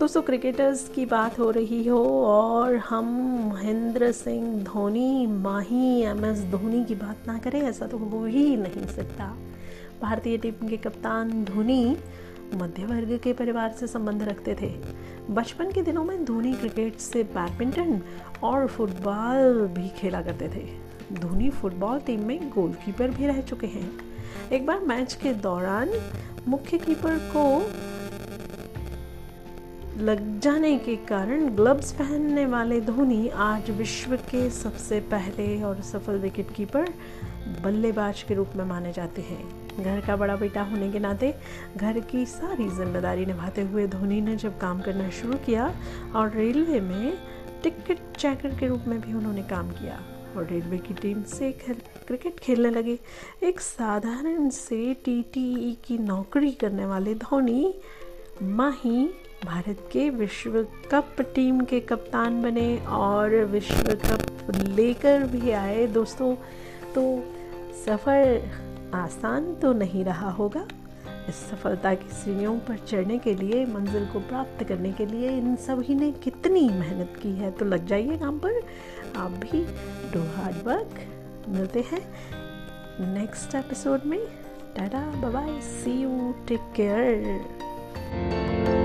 दोस्तों क्रिकेटर्स की बात हो रही हो और हम महेंद्र सिंह धोनी, माही एम एस धोनी की बात ना करें, ऐसा तो हो ही नहीं सकता। भारतीय टीम के कप्तान धोनी मध्य वर्ग के परिवार से संबंध रखते थे। बचपन के दिनों में धोनी क्रिकेट से बैडमिंटन और फुटबॉल भी खेला करते थे। धोनी फुटबॉल टीम में गोलकीपर भी रह चुके हैं। एक बार मैच के दौरान मुख्य कीपर को लग जाने के कारण ग्लव्स पहनने वाले धोनी आज विश्व के सबसे पहले और सफल विकेट कीपर बल्लेबाज के रूप में माने जाते हैं। घर का बड़ा बेटा होने के नाते घर की सारी ज़िम्मेदारी निभाते हुए धोनी ने जब काम करना शुरू किया और रेलवे में टिकट चेकर के रूप में भी उन्होंने काम किया और रेलवे की टीम से खेल क्रिकेट खेलने लगे। एक साधारण से टीटीई की नौकरी करने वाले धोनी माही भारत के विश्व कप टीम के कप्तान बने और विश्व कप लेकर भी आए दोस्तों। तो सफ़र आसान तो नहीं रहा होगा। इस सफलता की सीढ़ियों पर चढ़ने के लिए, मंजिल को प्राप्त करने के लिए इन सभी ने कितनी मेहनत की है? तो लग जाइए काम पर। आप भी डू हार्ड वर्क मिलते हैं नेक्स्ट एपिसोड में। Tata bye see you take care Música